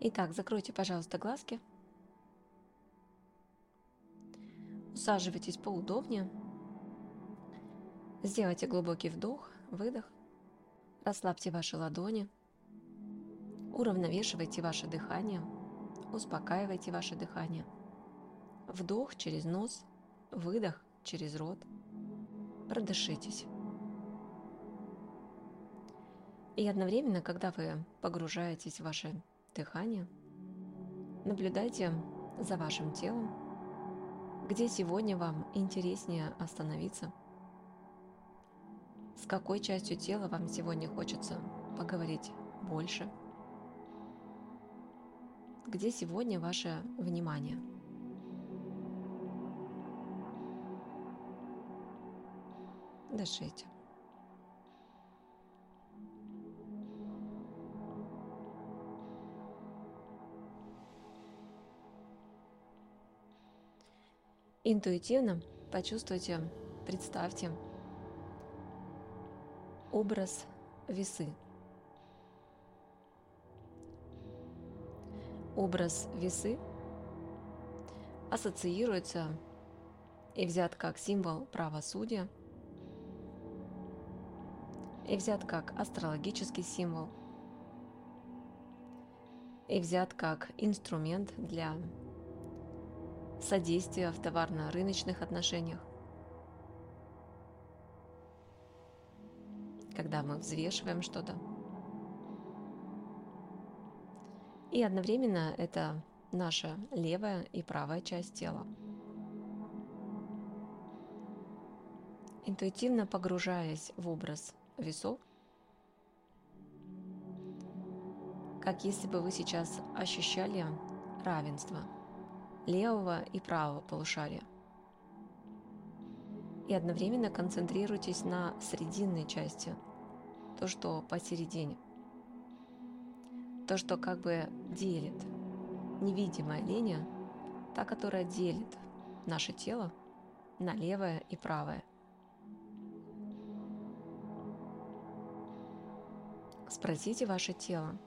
Итак, закройте, пожалуйста, глазки. Усаживайтесь поудобнее. Сделайте глубокий вдох, выдох. Расслабьте ваши ладони. Уравновешивайте ваше дыхание. Успокаивайте ваше дыхание. Вдох через нос, выдох через рот. Продышитесь. И одновременно, когда вы погружаетесь в ваше дыхание, наблюдайте за вашим телом, где сегодня вам интереснее остановиться, с какой частью тела вам сегодня хочется поговорить больше, где сегодня ваше внимание. Дышите. Интуитивно почувствуйте, представьте образ весы. Образ весы ассоциируется и взят как символ правосудия, и взят как астрологический символ, и взят как инструмент для содействия в товарно-рыночных отношениях. Когда мы взвешиваем что-то. И одновременно это наша левая и правая часть тела. Интуитивно погружаясь в образ весов, как если бы вы сейчас ощущали равенство – левого и правого полушария. И одновременно концентрируйтесь на срединной части, то, что посередине. То, что как бы делит, невидимая линия, та, которая делит наше тело на левое и правое. Спросите ваше тело,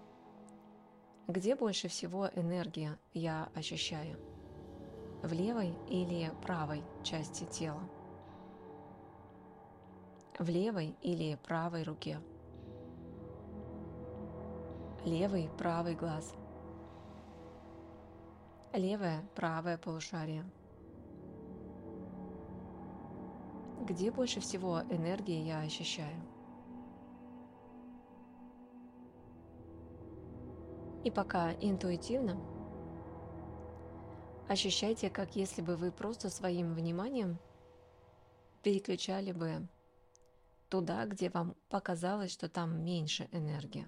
где больше всего энергии я ощущаю – в левой или правой части тела, в левой или правой руке, левый, правый глаз, левое, правое полушарие. Где больше всего энергии я ощущаю? И пока интуитивно Ощущайте, как если бы вы просто своим вниманием переключали бы туда, где вам показалось, что там меньше энергии.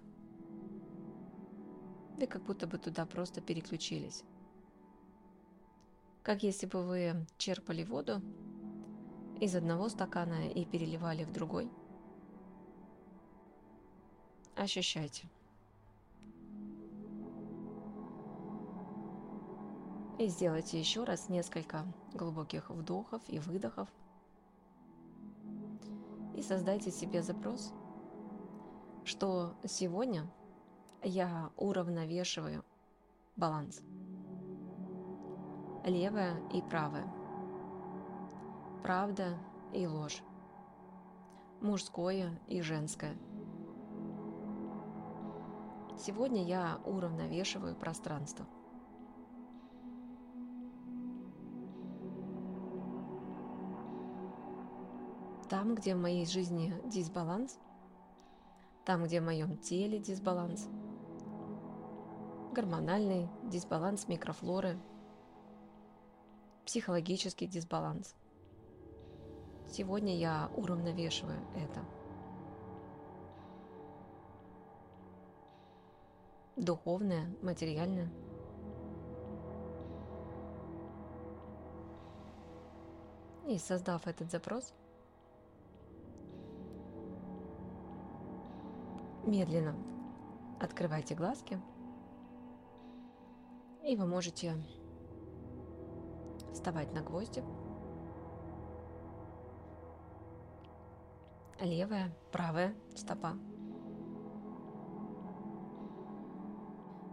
Вы как будто бы туда просто переключились. Как если бы вы черпали воду из одного стакана и переливали в другой. Ощущайте. И сделайте еще раз несколько глубоких вдохов и выдохов. И создайте себе запрос, что сегодня я уравновешиваю баланс. Левое и правое. Правда и ложь. Мужское и женское. Сегодня я уравновешиваю пространство. Там, где в моей жизни дисбаланс, там, где в моем теле дисбаланс, гормональный дисбаланс микрофлоры, психологический дисбаланс. Сегодня я уравновешиваю это. Духовное, материальное. И создав этот запрос, Медленно открывайте глазки. И вы можете вставать на гвозди. Левая, правая стопа.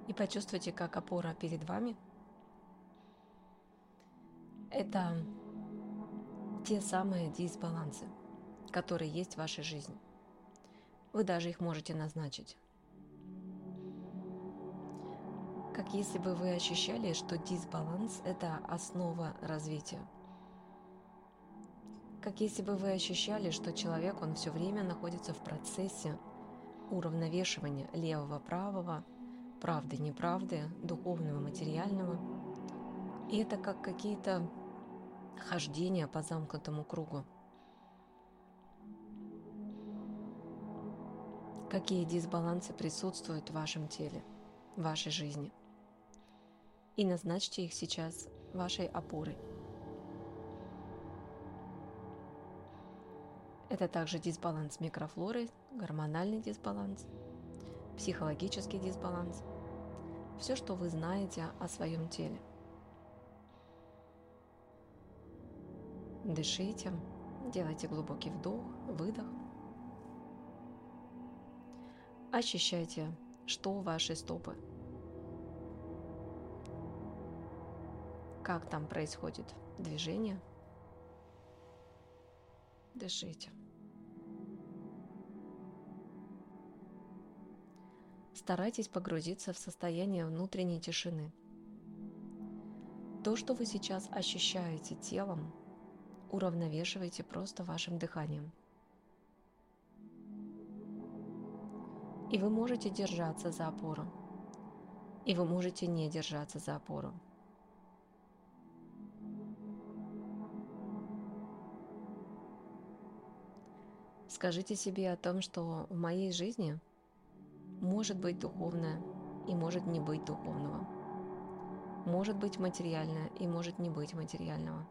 И почувствуйте, как опора перед вами – это те самые дисбалансы, которые есть в вашей жизни. Вы даже их можете назначить. Как если бы вы ощущали, что дисбаланс – это основа развития. Как если бы вы ощущали, что человек, он все время находится в процессе уравновешивания левого-правого, правды-неправды, духовного, материального. И это как какие-то хождения по замкнутому кругу. Какие дисбалансы присутствуют в вашем теле, в вашей жизни. И назначьте их сейчас вашей опорой. Это также дисбаланс микрофлоры, гормональный дисбаланс, психологический дисбаланс. Все, что вы знаете о своем теле. Дышите, делайте глубокий вдох, выдох. Ощущайте, что ваши стопы. Как там происходит движение. Дышите. Старайтесь погрузиться в состояние внутренней тишины. То, что вы сейчас ощущаете телом, уравновешивайте просто вашим дыханием. И вы можете держаться за опору, и вы можете не держаться за опору. Скажите себе о том, что в моей жизни – может быть духовное и может не быть духовного. Может быть материальное и может не быть материального.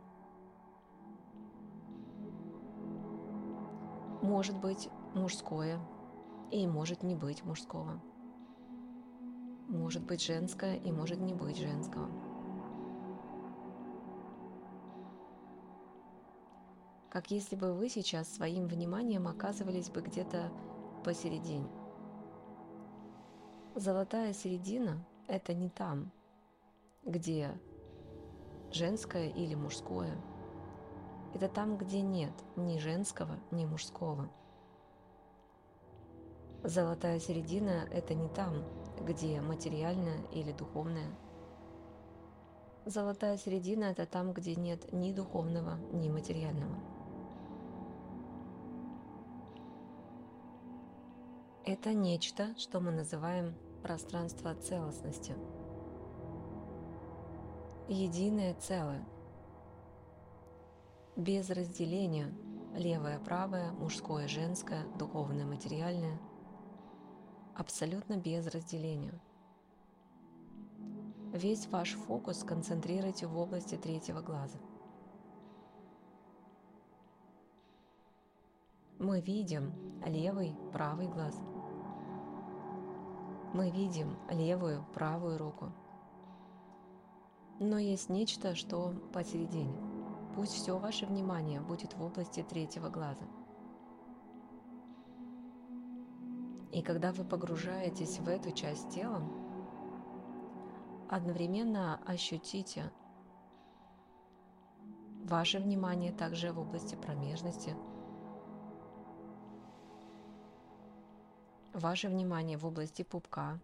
Может быть мужское и может не быть мужского. Может быть женское и может не быть женского. Как если бы вы сейчас своим вниманием оказывались бы где-то посередине. Золотая середина – это не там, где женское или мужское. Это там, где нет ни женского, ни мужского. Золотая середина – это не там, где материальное или духовное. Золотая середина – это там, где нет ни духовного, ни материального. Это нечто, что мы называем пространство целостности. Единое целое. Без разделения левое, правое, мужское, женское, духовное, материальное. Абсолютно без разделения. Весь ваш фокус концентрируйте в области третьего глаза. Мы видим левый, правый глаз – мы видим левую, правую руку. Но есть нечто, что посередине. Пусть все ваше внимание будет в области третьего глаза. И когда вы погружаетесь в эту часть тела, одновременно ощутите ваше внимание также в области промежности – ваше внимание в области пупка,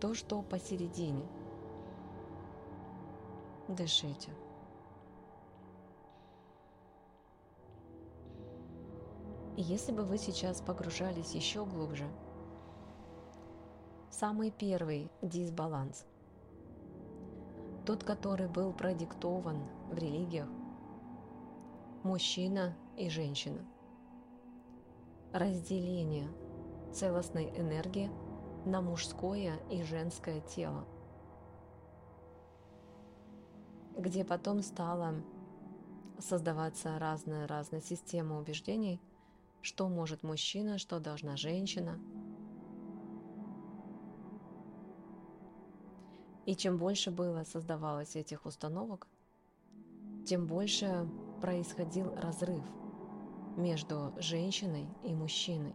то, что посередине. Дышите. И если бы вы сейчас погружались еще глубже, самый первый дисбаланс, тот, который был продиктован в религиях, мужчина и женщина, разделение – целостной энергии на мужское и женское тело, где потом стала создаваться разная-разная система убеждений, что может мужчина, что должна женщина. И чем больше было создавалось этих установок, тем больше происходил разрыв между женщиной и мужчиной.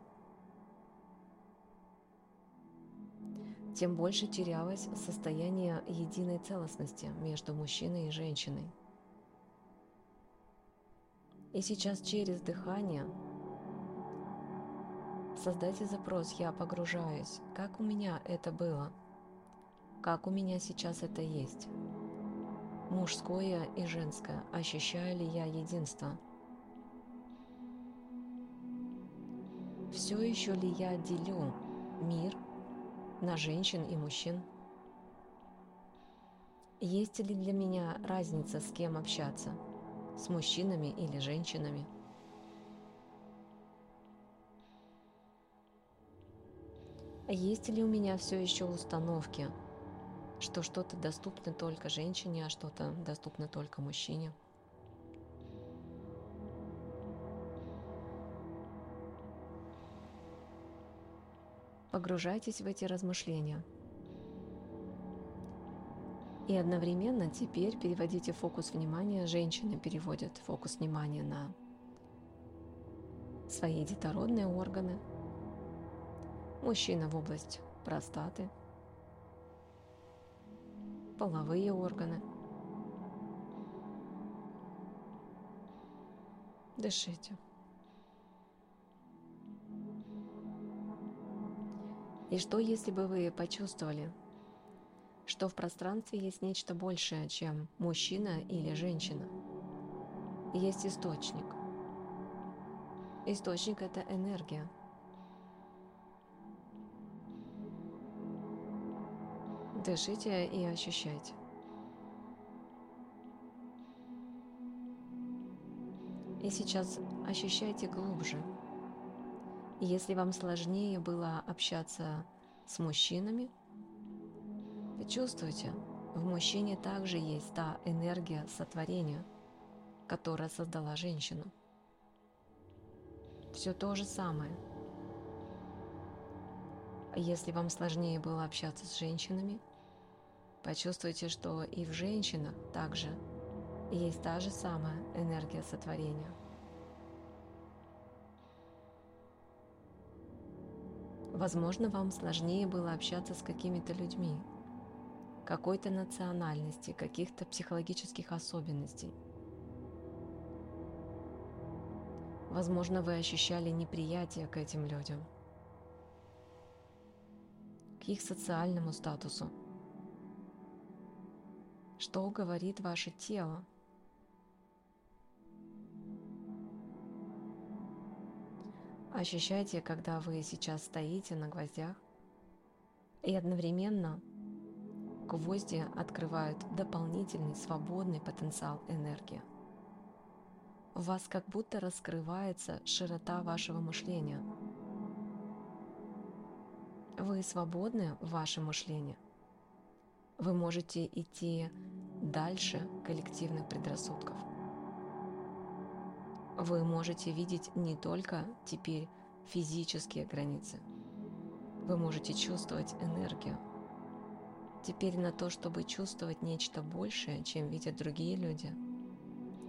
тем больше терялось состояние единой целостности между мужчиной и женщиной. И сейчас через дыхание создайте запрос «Я погружаюсь». Как у меня это было? Как у меня сейчас это есть? Мужское и женское. Ощущаю ли я единство? Все еще ли я делю мир на женщин и мужчин? Есть ли для меня разница, с кем общаться? С мужчинами или женщинами? Есть ли у меня все еще установки, что что-то доступно только женщине, а что-то доступно только мужчине? Погружайтесь в эти размышления. И одновременно теперь переводите фокус внимания, женщины переводят фокус внимания на свои детородные органы, мужчина в область простаты, половые органы. Дышите. И что, если бы вы почувствовали, что в пространстве есть нечто большее, чем мужчина или женщина? Есть источник. Источник – это энергия. Дышите и ощущайте. И сейчас ощущайте глубже – если вам сложнее было общаться с мужчинами, чувствуйте, в мужчине также есть та энергия сотворения, которая создала женщину. Все то же самое. Если вам сложнее было общаться с женщинами, почувствуйте, что и в женщинах также есть та же самая энергия сотворения. Возможно, вам сложнее было общаться с какими-то людьми, какой-то национальности, каких-то психологических особенностей. Возможно, вы ощущали неприятие к этим людям, к их социальному статусу. Что говорит ваше тело Ощущайте, когда вы сейчас стоите на гвоздях, и одновременно гвозди открывают дополнительный свободный потенциал энергии. У вас как будто раскрывается широта вашего мышления. Вы свободны в вашем мышлении. Вы можете идти дальше коллективных предрассудков вы можете видеть не только теперь физические границы. Вы можете чувствовать энергию. Теперь на то, чтобы чувствовать нечто большее, чем видят другие люди,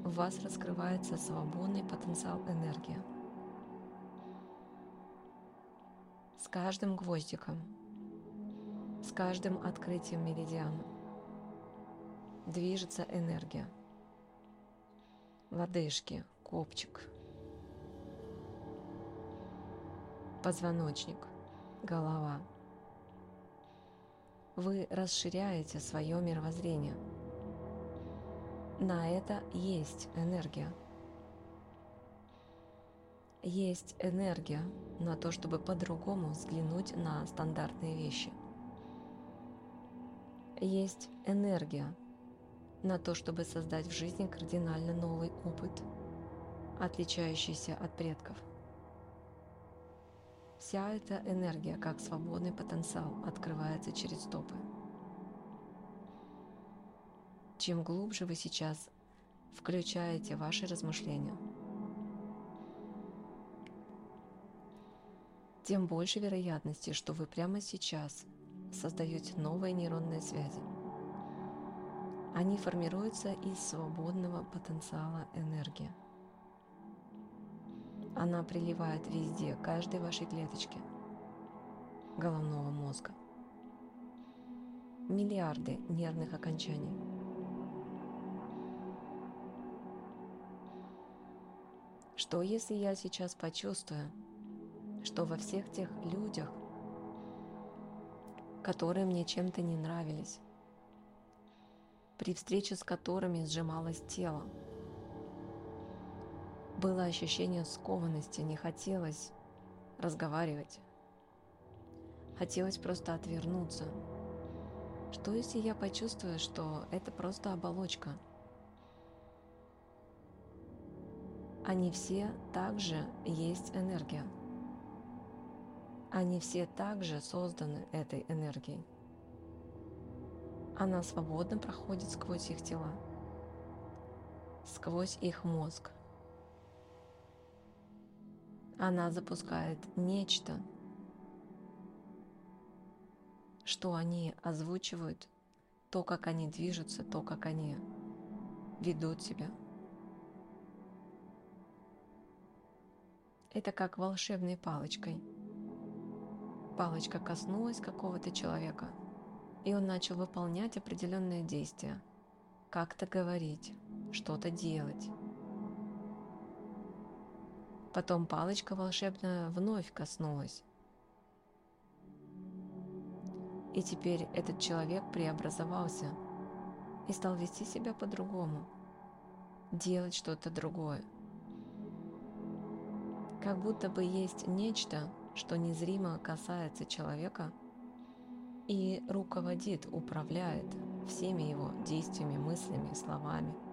у вас раскрывается свободный потенциал энергии. С каждым гвоздиком, с каждым открытием меридиана движется энергия. Лодыжки, копчик, позвоночник, голова. Вы расширяете свое мировоззрение. На это есть энергия. Есть энергия на то, чтобы по-другому взглянуть на стандартные вещи. Есть энергия на то, чтобы создать в жизни кардинально новый опыт – отличающийся от предков. Вся эта энергия, как свободный потенциал, открывается через стопы. Чем глубже вы сейчас включаете ваши размышления, тем больше вероятности, что вы прямо сейчас создаете новые нейронные связи. Они формируются из свободного потенциала энергии. Она приливает везде, каждой вашей клеточке головного мозга. миллиарды нервных окончаний. Что если я сейчас почувствую, что во всех тех людях, которые мне чем-то не нравились, при встрече с которыми сжималось тело, было ощущение скованности, не хотелось разговаривать. Хотелось просто отвернуться. Что если я почувствую, что это просто оболочка? Они все также есть энергия. Они все также созданы этой энергией. Она свободно проходит сквозь их тела, сквозь их мозг – она запускает нечто, что они озвучивают, то, как они движутся, то, как они ведут себя. Это как волшебной палочкой. Палочка коснулась какого-то человека, и он начал выполнять определенные действия, как-то говорить, что-то делать. Потом палочка волшебная вновь коснулась. И теперь этот человек преобразовался и стал вести себя по-другому, делать что-то другое. Как будто бы есть нечто, что незримо касается человека и руководит, управляет всеми его действиями, мыслями, словами –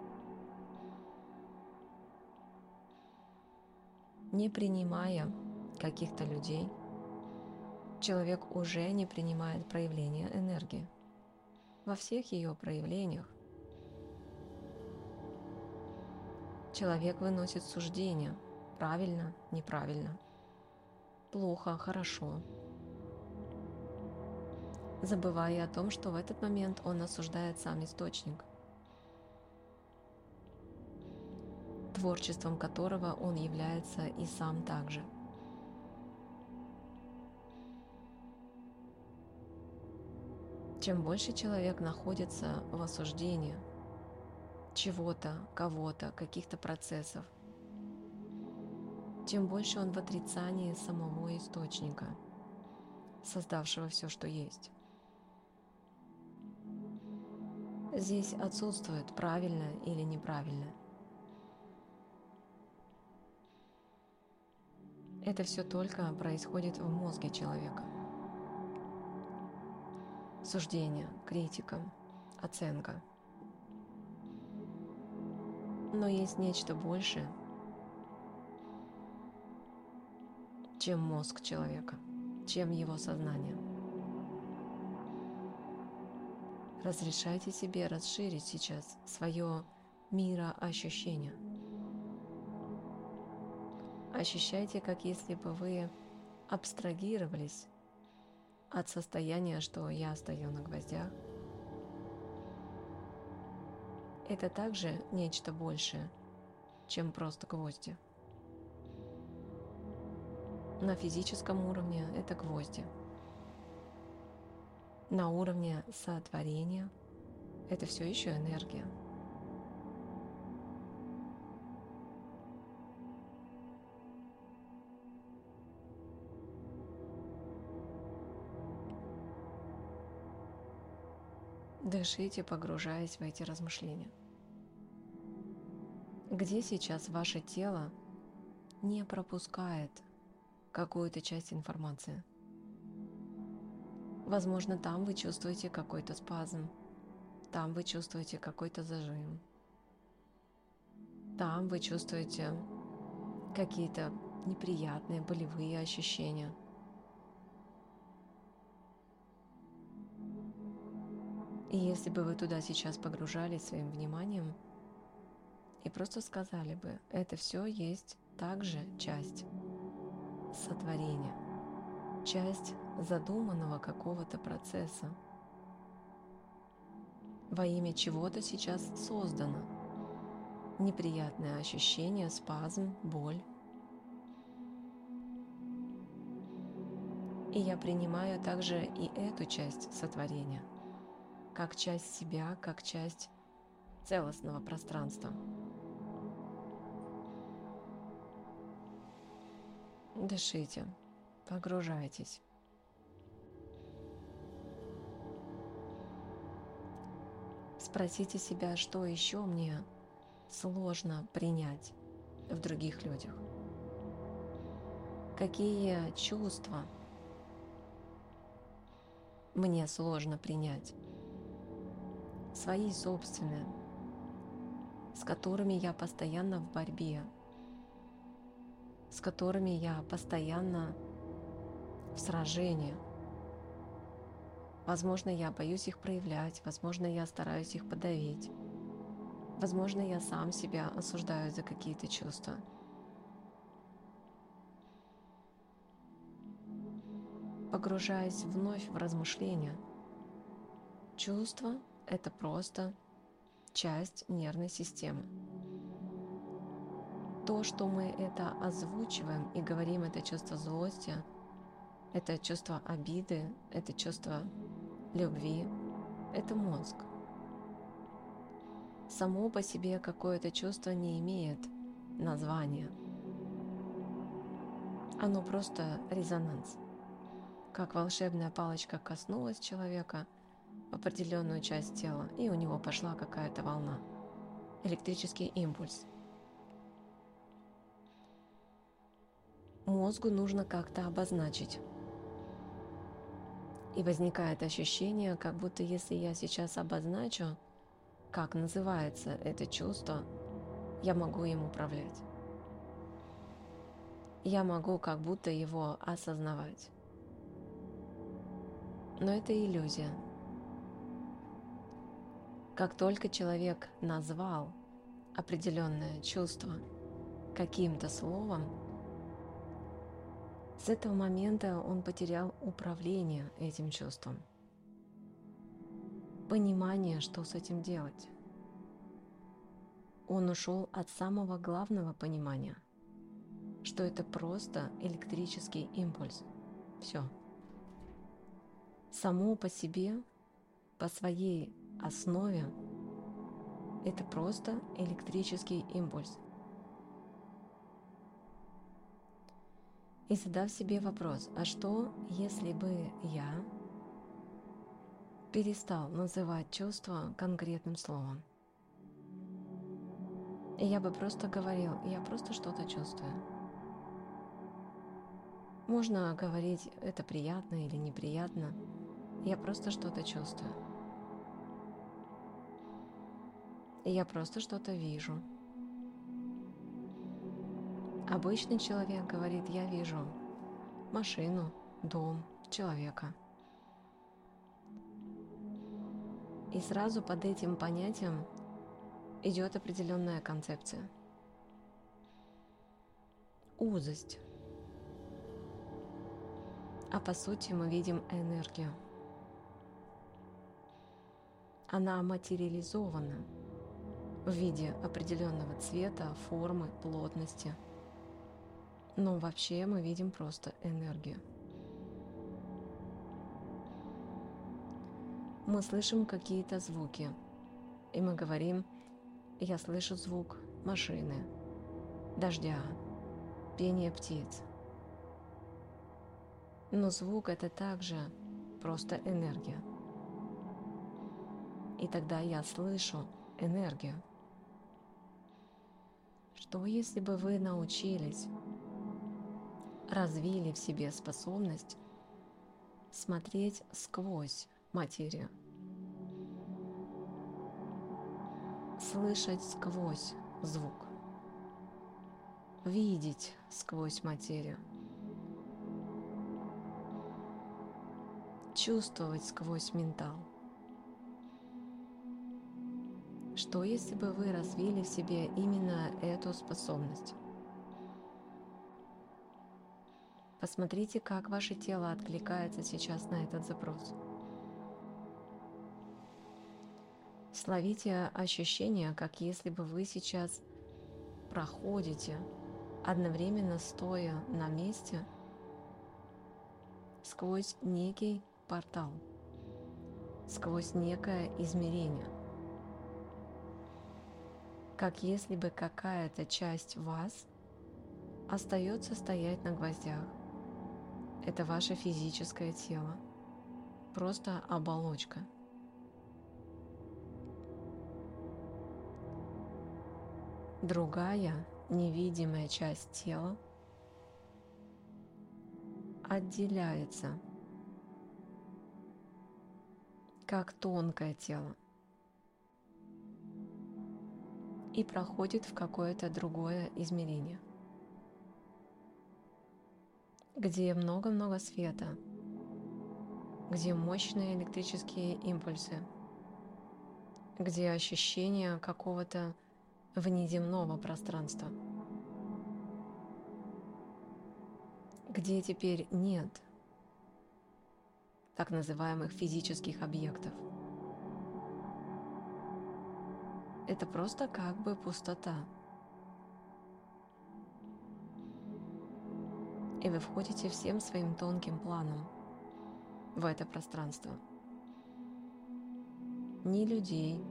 Не принимая каких-то людей, человек уже не принимает проявления энергии во всех ее проявлениях. Человек выносит суждения правильно, неправильно, плохо, хорошо, забывая о том, что в этот момент он осуждает сам источник. творчеством которого он является и сам также. Чем больше человек находится в осуждении чего-то, кого-то, каких-то процессов, тем больше он в отрицании самого источника, создавшего все, что есть. Здесь отсутствует правильно или неправильно – Это все только происходит в мозге человека. Суждение, критика, оценка. Но есть нечто большее, чем мозг человека, чем его сознание. Разрешайте себе расширить сейчас свое мироощущение – Ощущайте, как если бы вы абстрагировались от состояния, что я стою на гвоздях. Это также нечто большее, чем просто гвозди. На физическом уровне это гвозди. На уровне сотворения это все еще энергия. Дышите, погружаясь в эти размышления. Где сейчас ваше тело не пропускает какую-то часть информации? Возможно, там вы чувствуете какой-то спазм, там вы чувствуете какой-то зажим, там вы чувствуете какие-то неприятные болевые ощущения – И если бы вы туда сейчас погружались своим вниманием и просто сказали бы, это все есть также часть сотворения, часть задуманного какого-то процесса, во имя чего-то сейчас создано. Неприятное ощущение, спазм, боль. И я принимаю также и эту часть сотворения – как часть себя, как часть целостного пространства. Дышите, погружайтесь. Спросите себя, что еще мне сложно принять в других людях. Какие чувства мне сложно принять? Свои собственные, с которыми я постоянно в борьбе, с которыми я постоянно в сражении. Возможно, я боюсь их проявлять, возможно, я стараюсь их подавить. Возможно, я сам себя осуждаю за какие-то чувства. Погружаясь вновь в размышления, чувство – это просто часть нервной системы. То, что мы это озвучиваем и говорим это чувство злости, это чувство обиды, это чувство любви, это мозг. Само по себе какое-то чувство не имеет названия. Оно просто резонанс. Как волшебная палочка коснулась человека в определенную часть тела, и у него пошла какая-то волна. Электрический импульс. Мозгу нужно как-то обозначить. И возникает ощущение, как будто если я сейчас обозначу, как называется это чувство, я могу им управлять. Я могу как будто его осознавать. Но это иллюзия. Как только человек назвал определенное чувство каким-то словом, с этого момента он потерял управление этим чувством понимание, что с этим делать. Он ушел от самого главного понимания, что это просто электрический импульс. Все. Само по себе, по своей основе, это просто электрический импульс. И задав себе вопрос, а что, если бы я перестал называть чувства конкретным словом. И я бы просто говорил, я просто что-то чувствую. Можно говорить, это приятно или неприятно. Я просто что-то чувствую. Я просто что-то вижу. Обычный человек говорит, я вижу машину, дом, человека – И сразу под этим понятием идет определенная концепция. Узость. А по сути мы видим энергию. Она материализована в виде определенного цвета, формы, плотности. Но вообще мы видим просто энергию. мы слышим какие-то звуки. И мы говорим, я слышу звук машины, дождя, пение птиц. Но звук это также просто энергия. И тогда я слышу энергию. Что если бы вы научились, развили в себе способность смотреть сквозь материю. Слышать сквозь звук. Видеть сквозь материю. Чувствовать сквозь ментал. Что если бы вы развили в себе именно эту способность? Посмотрите, как ваше тело откликается сейчас на этот запрос. Словите ощущение, как если бы вы сейчас проходите, одновременно стоя на месте, сквозь некий портал, сквозь некое измерение. Как если бы какая-то часть вас остается стоять на гвоздях. Это ваше физическое тело, просто оболочка. Другая невидимая часть тела отделяется как тонкое тело и проходит в какое-то другое измерение, где много-много света, где мощные электрические импульсы, где ощущение какого-то внеземного пространства, где теперь нет так называемых физических объектов. Это просто как бы пустота. И вы входите всем своим тонким планом в это пространство. Ни людей,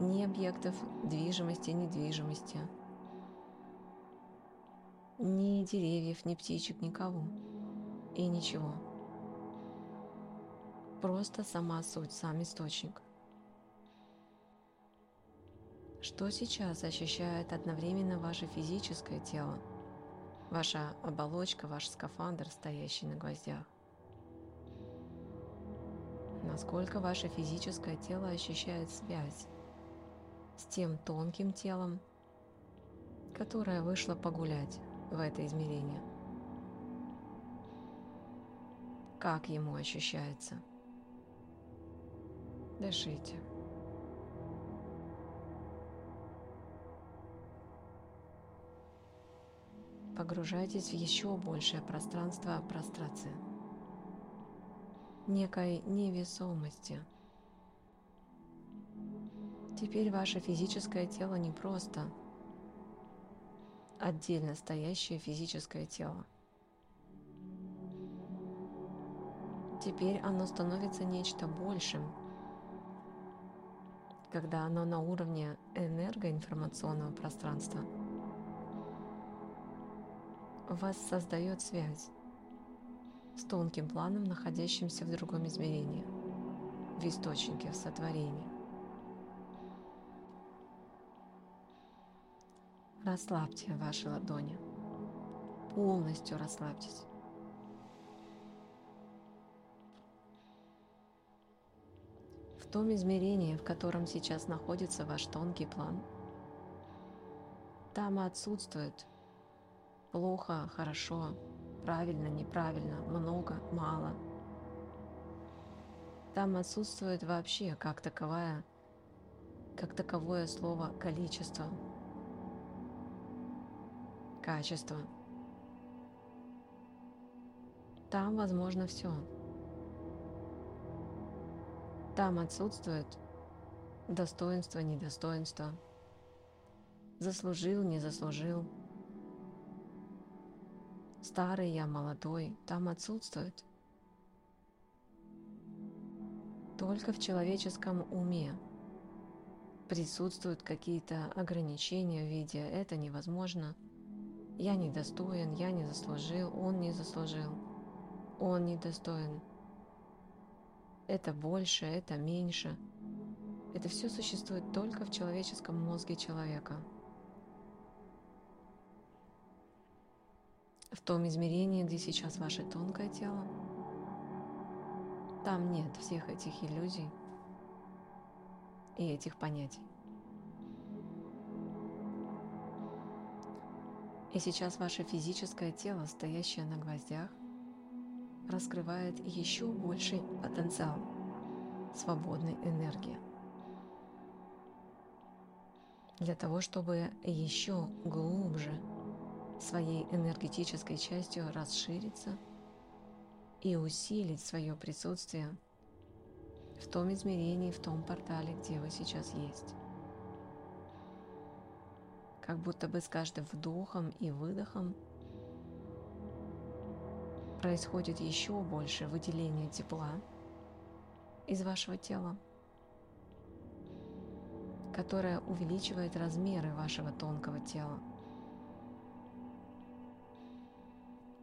ни объектов движимости, недвижимости, ни деревьев, ни птичек, никого и ничего. Просто сама суть, сам источник. Что сейчас ощущает одновременно ваше физическое тело, ваша оболочка, ваш скафандр, стоящий на гвоздях? Насколько ваше физическое тело ощущает связь с тем тонким телом, которое вышло погулять в это измерение. Как ему ощущается? Дышите. Погружайтесь в еще большее пространство прострации, некой невесомости – Теперь ваше физическое тело не просто отдельно стоящее физическое тело. Теперь оно становится нечто большим, когда оно на уровне энергоинформационного пространства. Вас создает связь с тонким планом, находящимся в другом измерении, в источнике, в сотворении. Расслабьте ваши ладони. Полностью расслабьтесь. В том измерении, в котором сейчас находится ваш тонкий план, там отсутствует плохо, хорошо, правильно, неправильно, много, мало. Там отсутствует вообще как таковое, как таковое слово количество – качество. Там возможно все. Там отсутствует достоинство, недостоинство, заслужил, не заслужил, старый я, молодой, там отсутствует. Только в человеческом уме присутствуют какие-то ограничения в виде «это невозможно», я недостоин, я не заслужил, он не заслужил, он недостоин. Это больше, это меньше. Это все существует только в человеческом мозге человека. В том измерении, где сейчас ваше тонкое тело, там нет всех этих иллюзий и этих понятий. И сейчас ваше физическое тело, стоящее на гвоздях, раскрывает еще больший потенциал свободной энергии. Для того, чтобы еще глубже своей энергетической частью расшириться и усилить свое присутствие в том измерении, в том портале, где вы сейчас есть как будто бы с каждым вдохом и выдохом происходит еще больше выделения тепла, из вашего тела, которая увеличивает размеры вашего тонкого тела.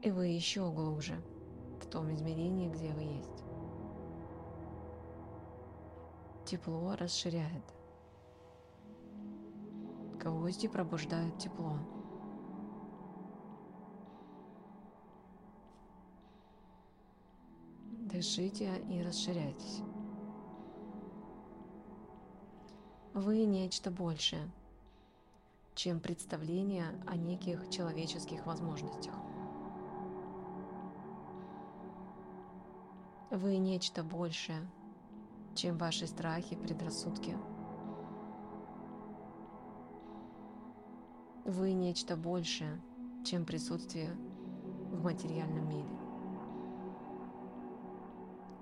И вы еще глубже в том измерении, где вы есть. Тепло расширяет. Гвозди пробуждают тепло. Дышите и расширяйтесь. Вы нечто большее, чем представление о неких человеческих возможностях. Вы нечто большее, чем ваши страхи, предрассудки. Вы нечто большее, чем присутствие в материальном мире.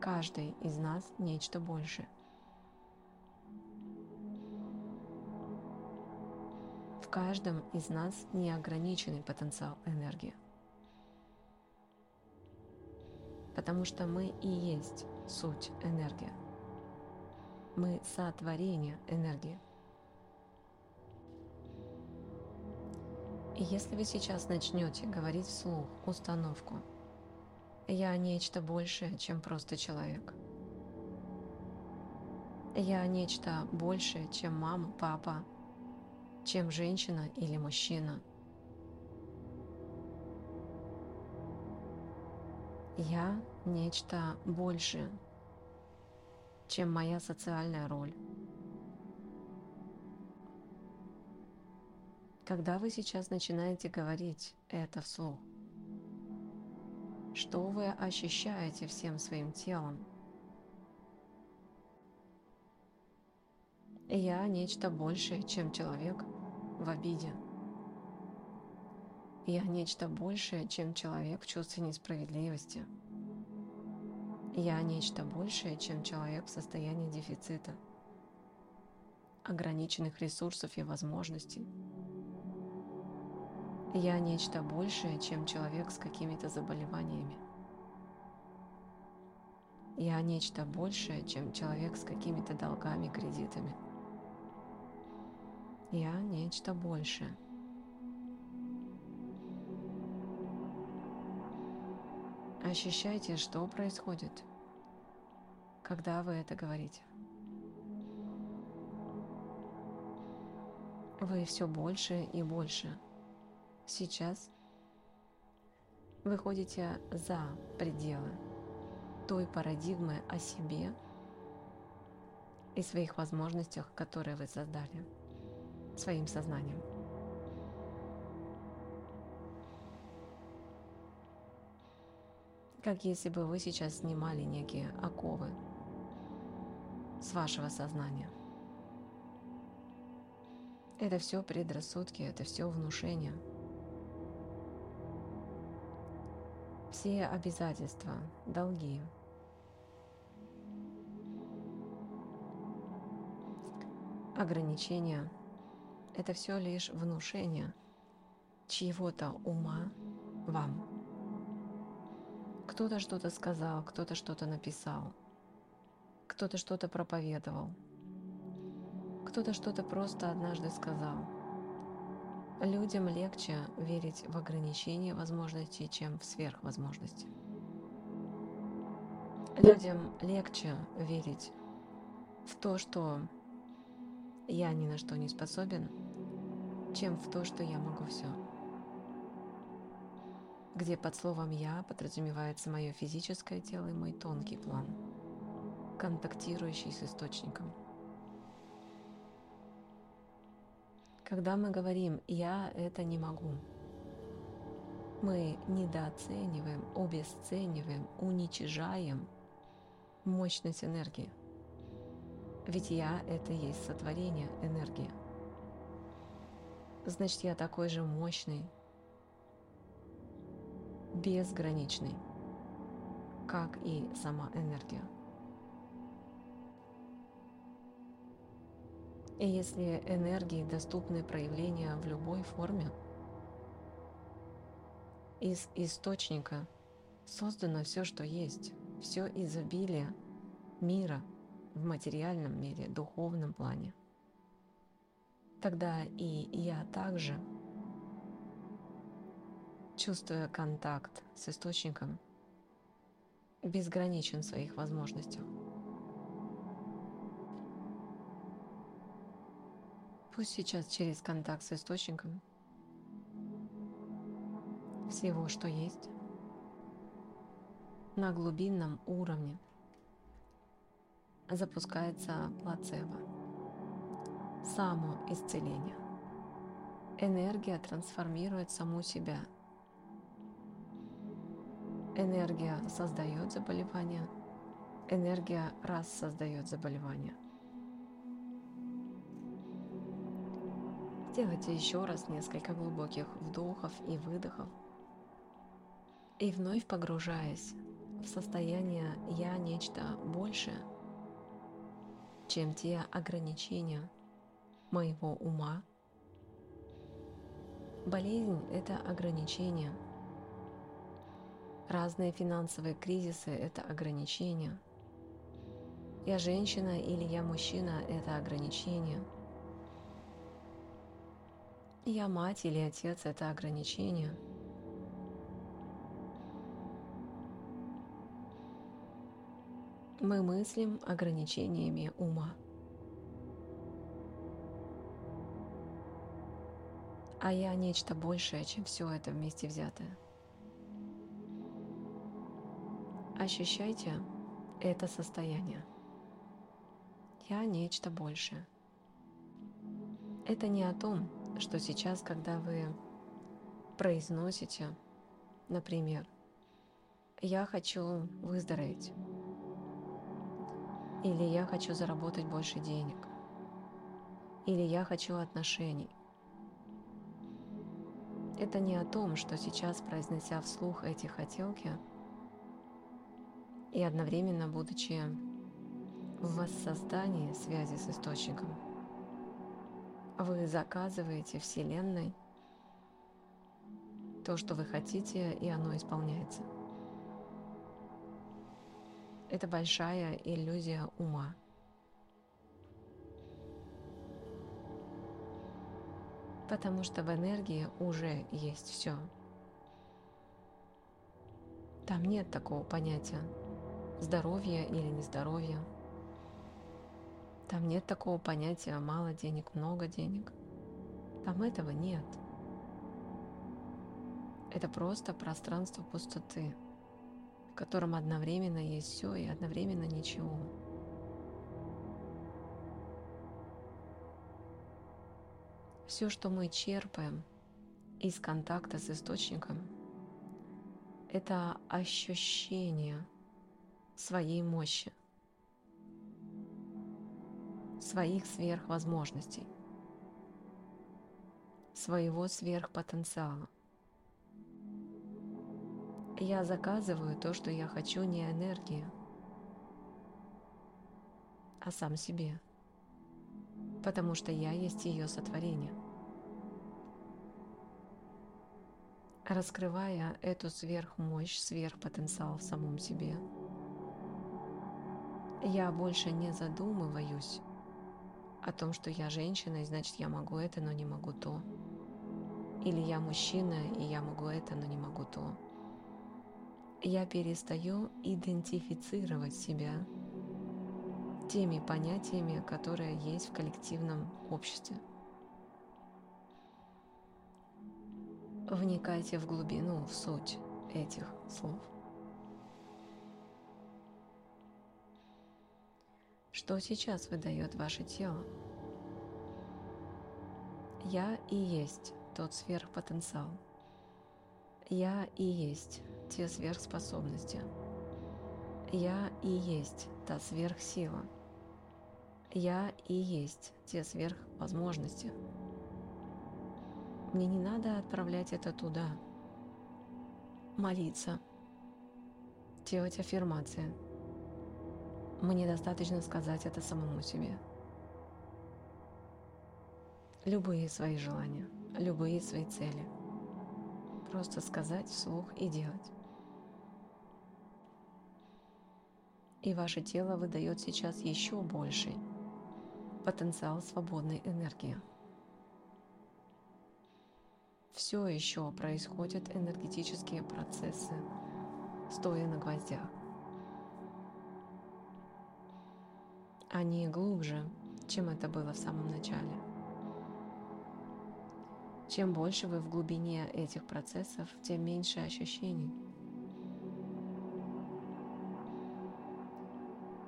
Каждый из нас нечто большее. В каждом из нас неограниченный потенциал энергии. Потому что мы и есть суть энергии. Мы сотворение энергии. И если вы сейчас начнете говорить вслух установку «Я нечто большее, чем просто человек», «Я нечто большее, чем мама, папа, чем женщина или мужчина», «Я нечто большее, чем моя социальная роль», Когда вы сейчас начинаете говорить это вслух, что вы ощущаете всем своим телом? Я нечто большее, чем человек в обиде. Я нечто большее, чем человек в чувстве несправедливости. Я нечто большее, чем человек в состоянии дефицита, ограниченных ресурсов и возможностей. Я нечто большее, чем человек с какими-то заболеваниями. Я нечто большее, чем человек с какими-то долгами, кредитами. Я нечто большее. Ощущайте, что происходит, когда вы это говорите. Вы все больше и больше сейчас выходите за пределы той парадигмы о себе и своих возможностях, которые вы создали своим сознанием. Как если бы вы сейчас снимали некие оковы с вашего сознания. Это все предрассудки, это все внушение – все обязательства, долги. Ограничения – это все лишь внушение чьего-то ума вам. Кто-то что-то сказал, кто-то что-то написал, кто-то что-то проповедовал, кто-то что-то просто однажды сказал – Людям легче верить в ограничения возможностей, чем в сверхвозможности. Людям легче верить в то, что я ни на что не способен, чем в то, что я могу все. Где под словом «я» подразумевается мое физическое тело и мой тонкий план, контактирующий с источником – Когда мы говорим «я это не могу», мы недооцениваем, обесцениваем, уничижаем мощность энергии. Ведь я – это и есть сотворение энергии. Значит, я такой же мощный, безграничный, как и сама энергия. И если энергии доступны проявления в любой форме, из источника создано все, что есть, все изобилие мира в материальном мире, духовном плане, тогда и я также, чувствуя контакт с источником, безграничен в своих возможностях. Пусть сейчас через контакт с источником всего, что есть, на глубинном уровне запускается плацебо, самоисцеление. Энергия трансформирует саму себя. Энергия создает заболевание, энергия раз создает заболевание. Сделайте еще раз несколько глубоких вдохов и выдохов. И вновь погружаясь в состояние «я нечто большее», чем те ограничения моего ума. Болезнь – это ограничение. Разные финансовые кризисы – это ограничения. Я женщина или я мужчина – это ограничение – я мать или отец – это ограничение. Мы мыслим ограничениями ума. А я нечто большее, чем все это вместе взятое. Ощущайте это состояние. Я нечто большее. Это не о том, что сейчас, когда вы произносите, например, «Я хочу выздороветь» или «Я хочу заработать больше денег» или «Я хочу отношений», это не о том, что сейчас, произнося вслух эти хотелки, и одновременно будучи в воссоздании связи с источником – вы заказываете Вселенной то, что вы хотите, и оно исполняется. Это большая иллюзия ума. Потому что в энергии уже есть все. Там нет такого понятия здоровья или нездоровья. Там нет такого понятия мало денег, много денег. Там этого нет. Это просто пространство пустоты, в котором одновременно есть все и одновременно ничего. Все, что мы черпаем из контакта с источником, это ощущение своей мощи – своих сверхвозможностей, своего сверхпотенциала. Я заказываю то, что я хочу, не энергию, а сам себе, потому что я есть ее сотворение. Раскрывая эту сверхмощь, сверхпотенциал в самом себе, я больше не задумываюсь о том, что я женщина, и значит я могу это, но не могу то. Или я мужчина, и я могу это, но не могу то. Я перестаю идентифицировать себя теми понятиями, которые есть в коллективном обществе. Вникайте в глубину, в суть этих слов. Что сейчас выдает ваше тело? Я и есть тот сверхпотенциал. Я и есть те сверхспособности. Я и есть та сверхсила. Я и есть те сверхвозможности. Мне не надо отправлять это туда. Молиться. Делать аффирмации – мне достаточно сказать это самому себе. Любые свои желания, любые свои цели. Просто сказать вслух и делать. И ваше тело выдает сейчас еще больший потенциал свободной энергии. Все еще происходят энергетические процессы, стоя на гвоздях. Они глубже, чем это было в самом начале. Чем больше вы в глубине этих процессов, тем меньше ощущений.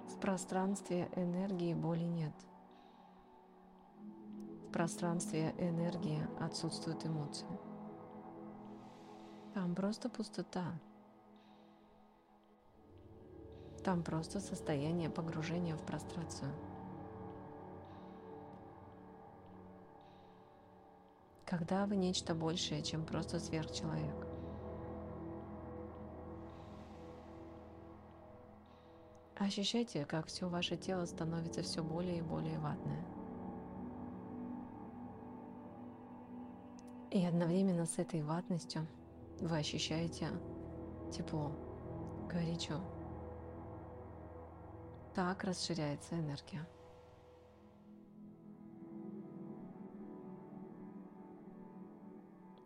В пространстве энергии боли нет. В пространстве энергии отсутствуют эмоции. Там просто пустота. Там просто состояние погружения в прострацию. Когда вы нечто большее, чем просто сверхчеловек. Ощущайте, как все ваше тело становится все более и более ватное. И одновременно с этой ватностью вы ощущаете тепло, горячо. Так расширяется энергия.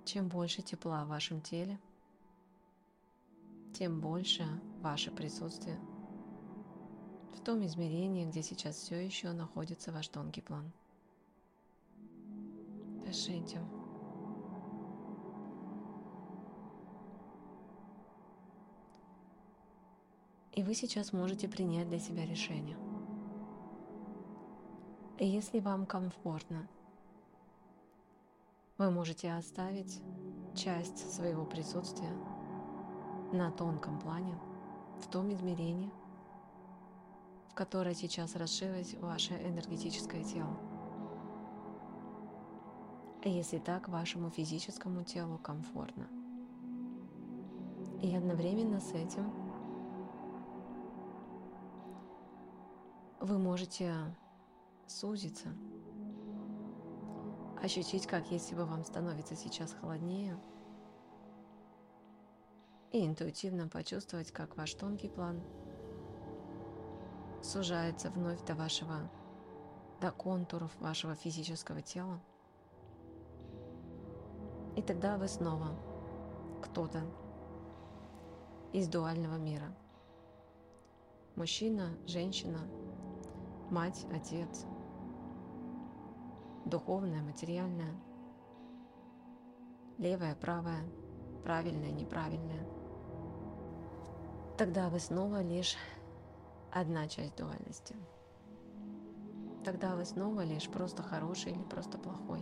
Чем больше тепла в вашем теле, тем больше ваше присутствие в том измерении, где сейчас все еще находится ваш тонкий план. Дышите. И вы сейчас можете принять для себя решение. Если вам комфортно – вы можете оставить часть своего присутствия на тонком плане, в том измерении, в которое сейчас расширилось ваше энергетическое тело. Если так, вашему физическому телу комфортно. И одновременно с этим вы можете сузиться – ощутить, как если бы вам становится сейчас холоднее, и интуитивно почувствовать, как ваш тонкий план сужается вновь до вашего, до контуров вашего физического тела. И тогда вы снова кто-то из дуального мира. Мужчина, женщина, мать, отец – духовное, материальное, левое, правое, правильное, неправильное. Тогда вы снова лишь одна часть дуальности. Тогда вы снова лишь просто хороший или просто плохой.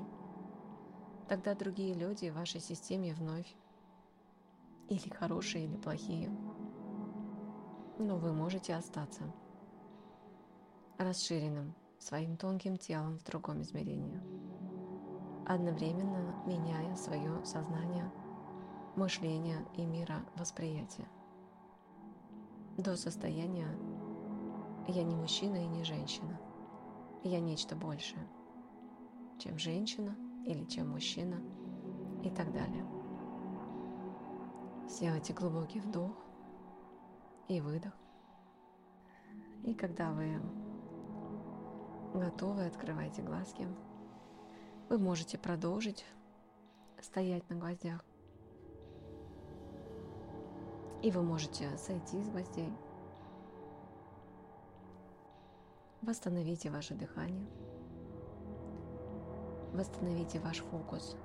Тогда другие люди в вашей системе вновь или хорошие, или плохие. Но вы можете остаться расширенным своим тонким телом в другом измерении, одновременно меняя свое сознание, мышление и мировосприятие до состояния «я не мужчина и не женщина, я нечто большее, чем женщина или чем мужчина» и так далее. Сделайте глубокий вдох и выдох. И когда вы Готовы, открывайте глазки. Вы можете продолжить стоять на гвоздях. И вы можете сойти с гвоздей. Восстановите ваше дыхание. Восстановите ваш фокус